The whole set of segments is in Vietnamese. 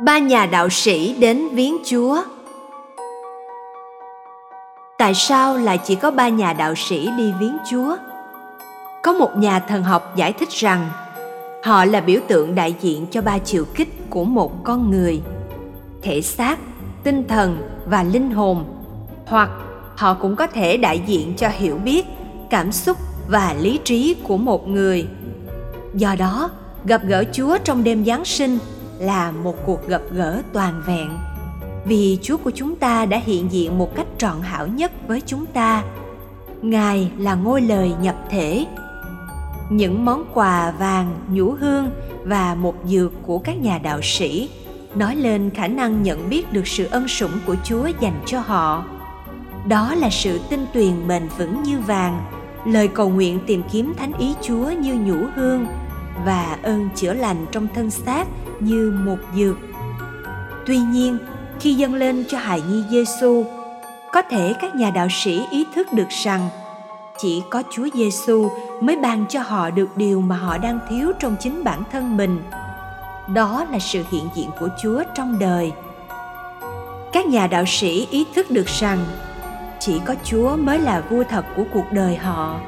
ba nhà đạo sĩ đến viếng chúa. Tại sao lại chỉ có ba nhà đạo sĩ đi viếng chúa? Có một nhà thần học giải thích rằng, họ là biểu tượng đại diện cho ba chiều kích của một con người. Thể xác, tinh thần và linh hồn. Hoặc họ cũng có thể đại diện cho hiểu biết, cảm xúc và lý trí của một người. Do đó, gặp gỡ chúa trong đêm giáng sinh là một cuộc gặp gỡ toàn vẹn. Vì chúa của chúng ta đã hiện diện một cách trọn hảo nhất với chúng ta. Ngài là ngôi lời nhập thể. Những món quà vàng, nhũ hương và một dược của các nhà đạo sĩ nói lên khả năng nhận biết được sự ân sủng của chúa dành cho họ. Đó là sự tinh tuyền bền vững như vàng, lời cầu nguyện tìm kiếm thánh ý chúa như nhũ hương và ơn chữa lành trong thân xác như một dược tuy nhiên khi dâng lên cho hài nhi Giêsu, có thể các nhà đạo sĩ ý thức được rằng chỉ có Chúa Giêsu mới ban cho họ được điều mà họ đang thiếu trong chính bản thân mình. Đó là sự hiện diện của Chúa trong đời. Các nhà đạo sĩ ý thức được rằng chỉ có Chúa mới là vua thật của cuộc đời họ,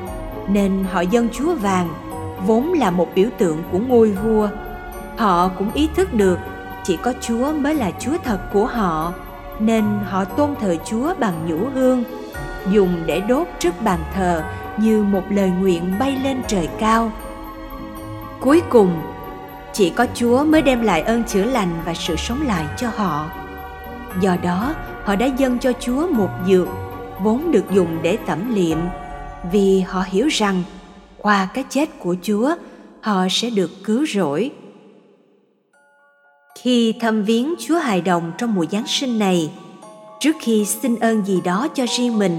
nên họ dâng Chúa vàng, vốn là một biểu tượng của ngôi vua. Họ cũng ý thức được chỉ có Chúa mới là Chúa thật của họ, nên họ tôn thờ Chúa bằng nhũ hương, dùng để đốt trước bàn thờ như một lời nguyện bay lên trời cao. Cuối cùng, chỉ có Chúa mới đem lại ơn chữa lành và sự sống lại cho họ. Do đó, họ đã dâng cho Chúa một dược vốn được dùng để tẩm liệm, vì họ hiểu rằng qua cái chết của Chúa, họ sẽ được cứu rỗi khi thăm viếng Chúa hài đồng trong mùa Giáng sinh này, trước khi xin ơn gì đó cho riêng mình,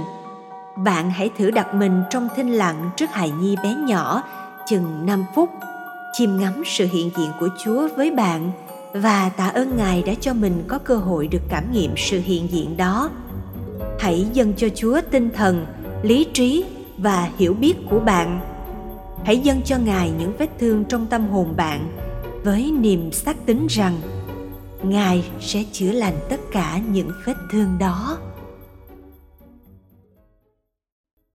bạn hãy thử đặt mình trong thinh lặng trước hài nhi bé nhỏ chừng 5 phút, chiêm ngắm sự hiện diện của Chúa với bạn và tạ ơn Ngài đã cho mình có cơ hội được cảm nghiệm sự hiện diện đó. Hãy dâng cho Chúa tinh thần, lý trí và hiểu biết của bạn. Hãy dâng cho Ngài những vết thương trong tâm hồn bạn với niềm xác tín rằng ngài sẽ chữa lành tất cả những vết thương đó.